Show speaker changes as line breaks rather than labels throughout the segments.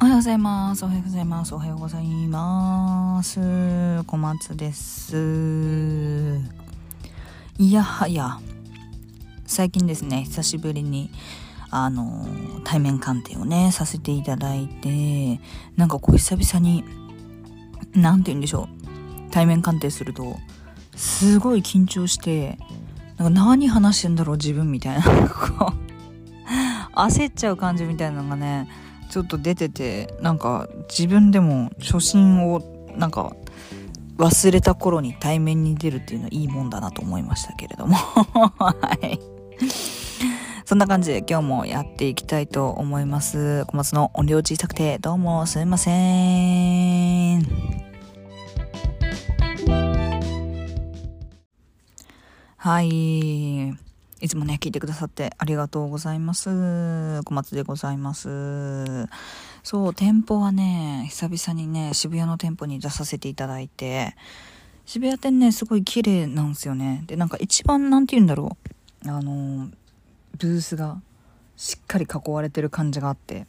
おはようございます。おはようございます。おはようございます。小松です。いやはや、最近ですね、久しぶりに、あの、対面鑑定をね、させていただいて、なんかこう久々に、なんて言うんでしょう、対面鑑定すると、すごい緊張して、なんか何話してんだろう自分みたいな、焦っちゃう感じみたいなのがね、ちょっと出ててなんか自分でも初心をなんか忘れた頃に対面に出るっていうのはいいもんだなと思いましたけれども。はい。そんな感じで今日もやっていきたいと思います。小松の音量小さくてどうもすいません。はい。いつもね、聞いてくださってありがとうございます。小松でございます。そう、店舗はね、久々にね、渋谷の店舗に出させていただいて、渋谷店ね、すごい綺麗なんですよね。で、なんか一番、なんて言うんだろう。あの、ブースがしっかり囲われてる感じがあって、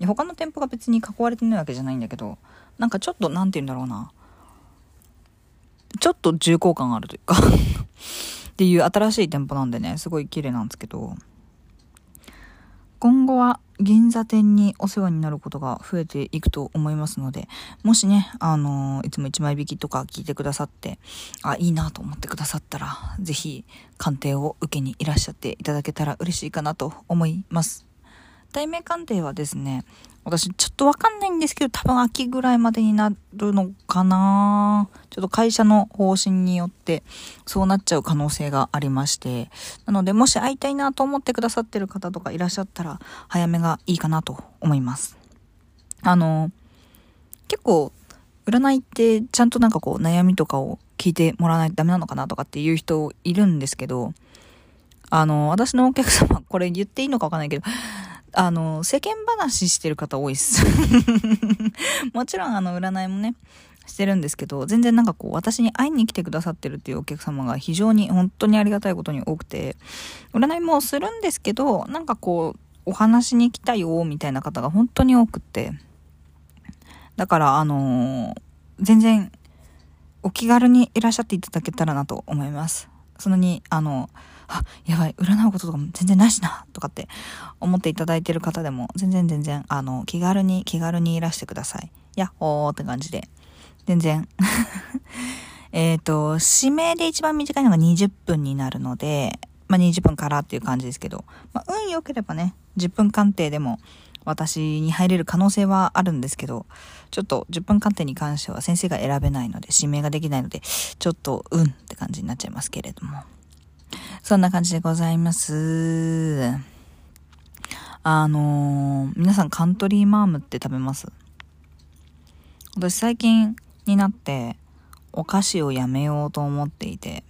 いや他の店舗が別に囲われてないわけじゃないんだけど、なんかちょっと、なんて言うんだろうな。ちょっと重厚感あるというかっていう新しい店舗なんでね、すごい綺麗なんですけど、今後は銀座店にお世話になることが増えていくと思いますので、もしね、あのいつも1枚引きとか聞いてくださって、あ、いいなと思ってくださったら、是非鑑定を受けにいらっしゃっていただけたら嬉しいかなと思います。対面鑑定はですね、私ちょっとわかんないんですけど、多分秋ぐらいまでになるのかなちょっと会社の方針によって、そうなっちゃう可能性がありまして、なので、もし会いたいなと思ってくださってる方とかいらっしゃったら、早めがいいかなと思います。あの、結構、占いってちゃんとなんかこう悩みとかを聞いてもらわないとダメなのかなとかっていう人いるんですけど、あの、私のお客様、これ言っていいのかわかんないけど、あの、世間話してる方多いっす。もちろんあの、占いもね、してるんですけど、全然なんかこう、私に会いに来てくださってるっていうお客様が非常に本当にありがたいことに多くて、占いもするんですけど、なんかこう、お話に来たよ、みたいな方が本当に多くって、だからあのー全然、お気軽にいらっしゃっていただけたらなと思います。そんなに、あの、あ、やばい、占うこととかも全然ないしな、とかって思っていただいてる方でも、全然全然、あの、気軽に、気軽にいらしてください。やっほーって感じで。全然。えっと、指名で一番短いのが20分になるので、まあ、20分からっていう感じですけど、まあ、運良ければね、10分鑑定でも私に入れる可能性はあるんですけど、ちょっと10分鑑定に関しては先生が選べないので、指名ができないので、ちょっと、うんって感じになっちゃいますけれども。そんな感じでございます。あのー皆さんカントリーマームって食べます？私最近になってお菓子をやめようと思っていて、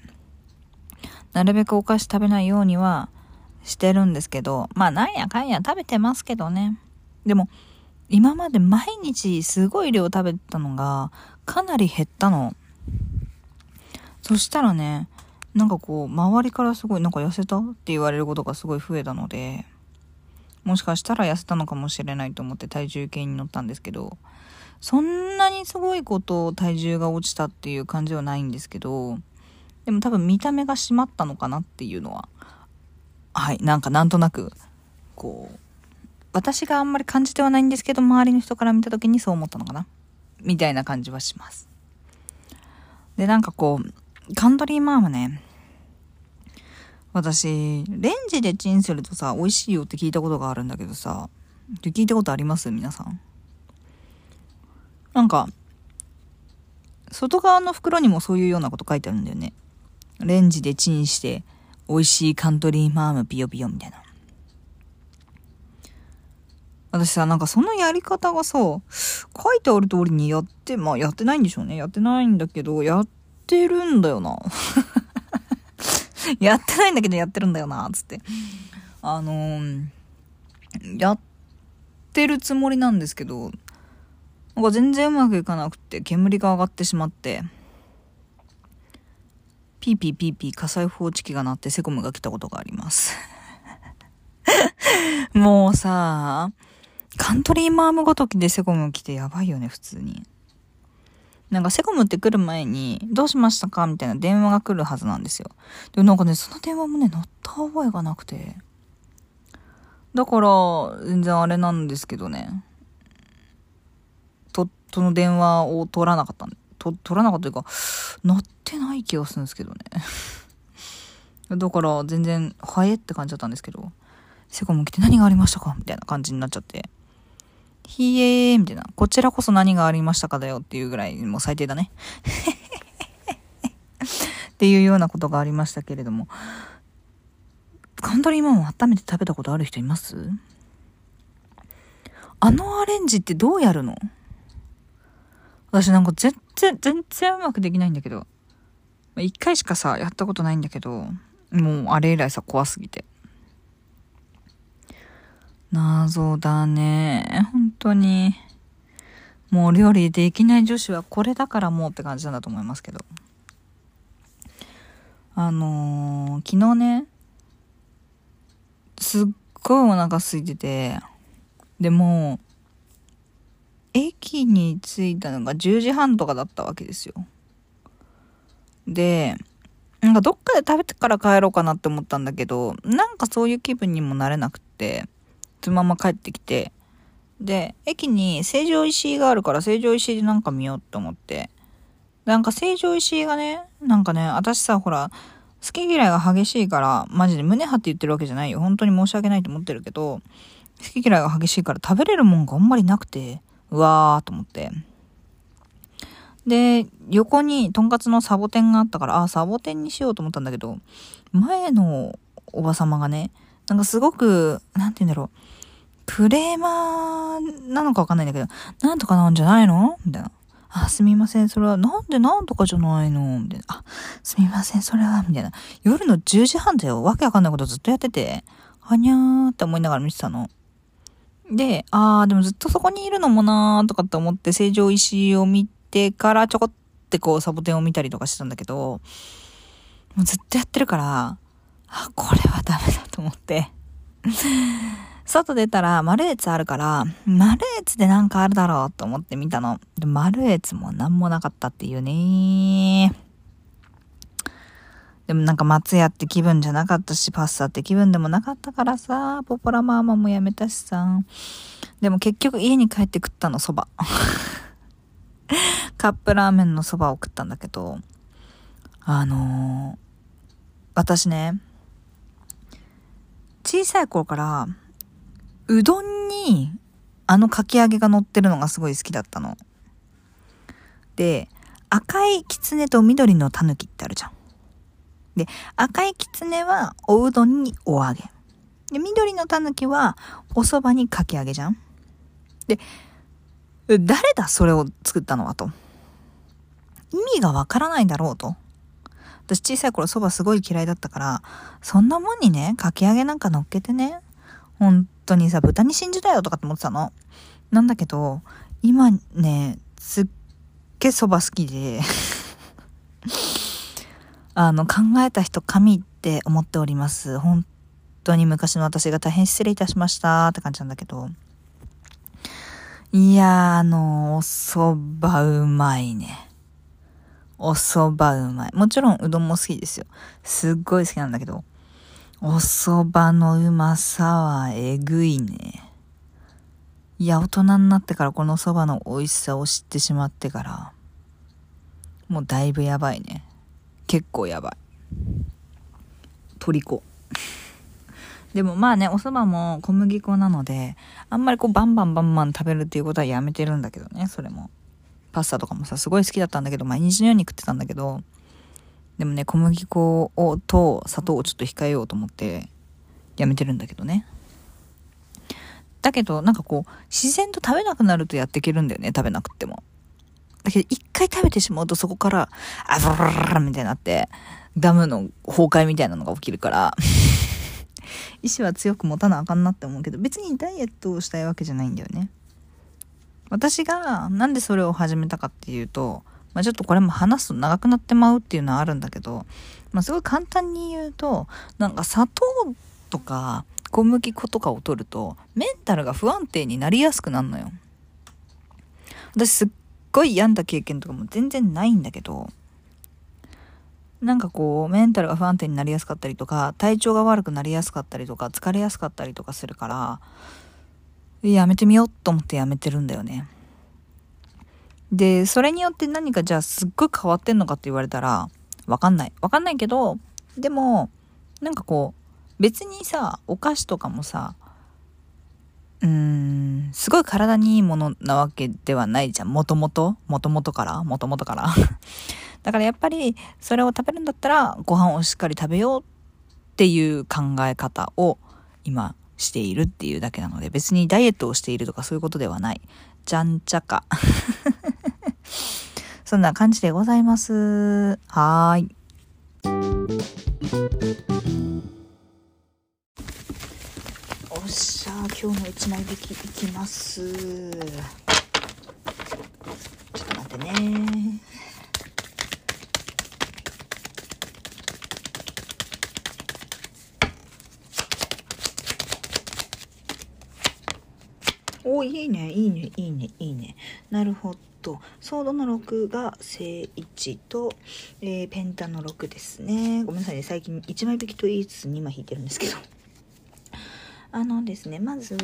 なるべくお菓子食べないようにはしてるんですけど、まあなんやかんや食べてますけどね。でも、今まで毎日すごい量食べてたのがかなり減ったの。そしたらね、なんかこう、周りからすごいなんか痩せたって言われることがすごい増えたので、もしかしたら痩せたのかもしれないと思って体重計に乗ったんですけど、そんなにすごいこと体重が落ちたっていう感じはないんですけど、でも多分見た目が締まったのかなっていうのは、はい、なんかなんとなく、こう、私があんまり感じてはないんですけど、周りの人から見た時にそう思ったのかなみたいな感じはします。で、なんかこう、カントリーマームね、私、レンジでチンするとさ、美味しいよって聞いたことがあるんだけどさ、聞いたことあります？皆さん。なんか、外側の袋にもそういうようなこと書いてあるんだよね。レンジでチンして、美味しいカントリーマームピヨピヨみたいな。私さ、なんかそのやり方がさ、書いてある通りにやって、まあやってないんでしょうね。やってないんだけど、やっってるんだよな。やってないんだけどやってるんだよな、つって。あのーやってるつもりなんですけど、なんか全然うまくいかなくて、煙が上がってしまって、ピーピーピーピー火災報知器が鳴ってセコムが来たことがあります。もうさ、カントリーマームごときでセコム来てやばいよね、普通に。なんかセコムって来る前に、どうしましたかみたいな電話が来るはずなんですよ。でもなんかね、その電話もね、乗った覚えがなくて。だから、全然あれなんですけどね。と、その電話を取らなかったんで、と、取らなかったというか、乗ってない気がするんですけどね。だから、全然、はえって感じだったんですけど、セコム来て何がありましたかみたいな感じになっちゃって。ひえーみたいな。こちらこそ何がありましたかだよっていうぐらい、もう最低だね。っていうようなことがありましたけれども。カントリーマンを温めて食べたことある人います？あのアレンジってどうやるの？私なんか全然、全然うまくできないんだけど。一回しかさ、やったことないんだけど、もうあれ以来さ、怖すぎて。謎だね。本当に。もう料理できない女子はこれだからもうって感じなんだと思いますけど。あのー、昨日ね、すっごいお腹空いてて、でも、駅に着いたのが10時半とかだったわけですよ。で、なんかどっかで食べてから帰ろうかなって思ったんだけど、なんかそういう気分にもなれなくって、そのまま帰ってきて、で、駅に成城石井があるから成城石井でなんか見ようって思って、なんか成城石井がね、なんかね、私さ、ほら、好き嫌いが激しいから、マジで胸張って言ってるわけじゃないよ。本当に申し訳ないと思ってるけど、好き嫌いが激しいから食べれるもんがあんまりなくて、うわーと思って。で、横にとんかつのサボテンがあったから、あ、サボテンにしようと思ったんだけど、前のおばさまがね、なんかすごく、なんて言うんだろう、クレーマーなのかわかんないんだけど、なんとかなんじゃないの？みたいな。あ、すみません、それは、なんでなんとかじゃないの？みたいな。あ、すみません、それは、みたいな。夜の10時半だよ。わけわかんないことずっとやってて、はにゃーって思いながら見てたの。で、あー、でもずっとそこにいるのもなーとかって思って、成城石を見てからちょこってこうサボテンを見たりとかしてたんだけど、もうずっとやってるから、あ、これはダメだと思って。外出たら、マルエツあるから、マルエツでなんかあるだろうと思って見たの。で、マルエツもなんもなかったっていうねでもなんか松屋って気分じゃなかったし、パスタって気分でもなかったからさ、ポポラマーマもやめたしさ。でも結局家に帰って食ったの、蕎麦。カップラーメンの蕎麦を食ったんだけど、あのー、私ね、小さい頃から、うどんにあのかき揚げが乗ってるのがすごい好きだったの。で、赤いきつねと緑のたぬきってあるじゃん。で、赤いきつねはおうどんにお揚げ。で、緑のたぬきはお蕎麦にかき揚げじゃん。で、誰だそれを作ったのはと。意味がわからないだろうと。私小さい頃蕎麦すごい嫌いだったから、そんなもんにね、かき揚げなんか乗っけてね、本当にさ、豚に信じたよとかって思ってたの。なんだけど、今ね、すっげえ蕎麦好きで あの、考えた人神って思っております。本当に昔の私が大変失礼いたしましたって感じなんだけど。いや、あの、お蕎麦うまいね。お蕎麦うまい。もちろんうどんも好きですよ。すっごい好きなんだけど、お蕎麦のうまさはえぐいね。いや、大人になってからこの蕎麦の美味しさを知ってしまってから、もうだいぶやばいね。結構やばい。虜。でもまあね、お蕎麦も小麦粉なので、あんまりこうバンバンバンバン食べるっていうことはやめてるんだけどね、それも。パスタとかもさ、すごい好きだったんだけど、毎日のように食ってたんだけど、でもね、小麦粉をと砂糖をちょっと控えようと思って、やめてるんだけどね。だけど、なんかこう、自然と食べなくなるとやっていけるんだよね、食べなくても。だけど、一回食べてしまうとそこから、あブルルルみたいになって、ダムの崩壊みたいなのが起きるから意志は強く持たなあかんなって思うけど、別にダイエットをしたいわけじゃないんだよね。私がなんでそれを始めたかっていうと、まあ、ちょっとこれも話すと長くなってまうっていうのはあるんだけど、まあ、すごい簡単に言うと、なんか砂糖とか小麦粉とかを取ると、メンタルが不安定になりやすくなるのよ。私すっごい病んだ経験とかも全然ないんだけど、なんかこう、メンタルが不安定になりやすかったりとか、体調が悪くなりやすかったりとか、疲れやすかったりとかするから、やめてみようと思ってやめてるんだよね。で、それによって何かじゃあすっごい変わってんのかって言われたら、わかんない。わかんないけど、でも、なんかこう、別にさ、お菓子とかもさ、うーん、すごい体にいいものなわけではないじゃん。もともと？もともとから？もともとから？だからやっぱりそれを食べるんだったらご飯をしっかり食べようっていう考え方を今しているっていうだけなので別にダイエットをしているとかそういうことではない。じゃんちゃか。そんな感じでございます。はーい。おっしゃ今日の1枚引きいきます。ちょっと待ってね。おいいねいいねいいねいいねなるほどソードの6が正1と、えー、ペンタの6ですね。ごめんなさいね。最近1枚引きと言いつつ2枚引いてるんですけど。あのですねまず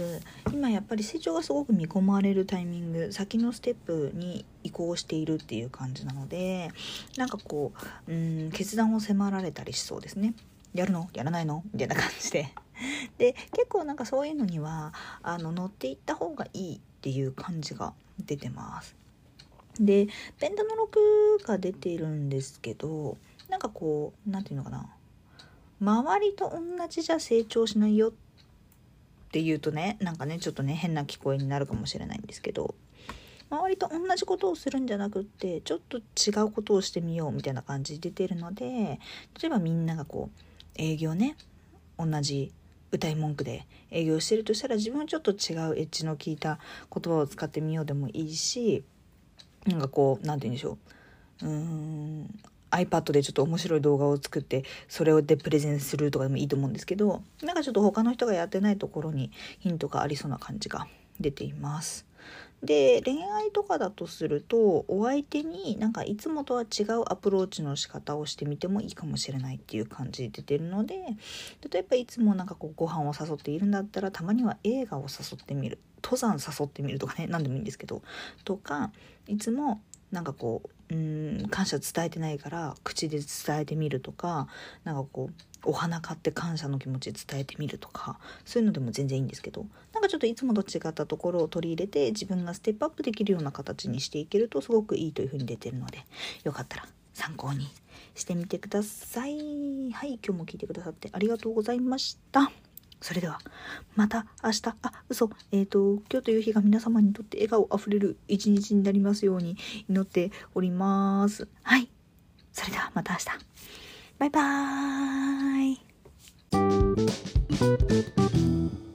今やっぱり成長がすごく見込まれるタイミング先のステップに移行しているっていう感じなのでなんかこううん決断を迫られたりしそうですね。やるの？やらないの？みたいな感じで。で結構なんかそういうのにはあの乗っていった方がいいっていう感じが出てます。でペンタの6が出てるんですけどなんかこう何て言うのかな。周りと同じじゃ成長しないよっていうとねなんかねちょっとね変な聞こえになるかもしれないんですけど周りと同じことをするんじゃなくってちょっと違うことをしてみようみたいな感じで出てるので例えばみんながこう営業ね同じ歌い文句で営業してるとしたら自分はちょっと違うエッジの効いた言葉を使ってみようでもいいしなんかこう何て言うんでしょううーん iPad でちょっと面白い動画を作ってそれでプレゼンするとかでもいいと思うんですけどなんかちょっと他の人がやってないところにヒントがありそうな感じが出ています。で恋愛とかだとするとお相手になんかいつもとは違うアプローチの仕方をしてみてもいいかもしれないっていう感じで出てるので例えばいつもなんかこうご飯を誘っているんだったらたまには映画を誘ってみる登山誘ってみるとかね何でもいいんですけどとかいつもなんかこううん感謝伝えてないから口で伝えてみるとかなんかこうお花買って感謝の気持ち伝えてみるとかそういうのでも全然いいんですけどなんかちょっといつもと違ったところを取り入れて自分がステップアップできるような形にしていけるとすごくいいというふうに出てるのでよかったら参考にしてみてください。はい、今日も聞いてくださってありがとうございました。それでは、また明日、あ、嘘、えっ、ー、と、今日という日が皆様にとって笑顔あふれる一日になりますように祈っております。はい。それではまた明日。バイバーイ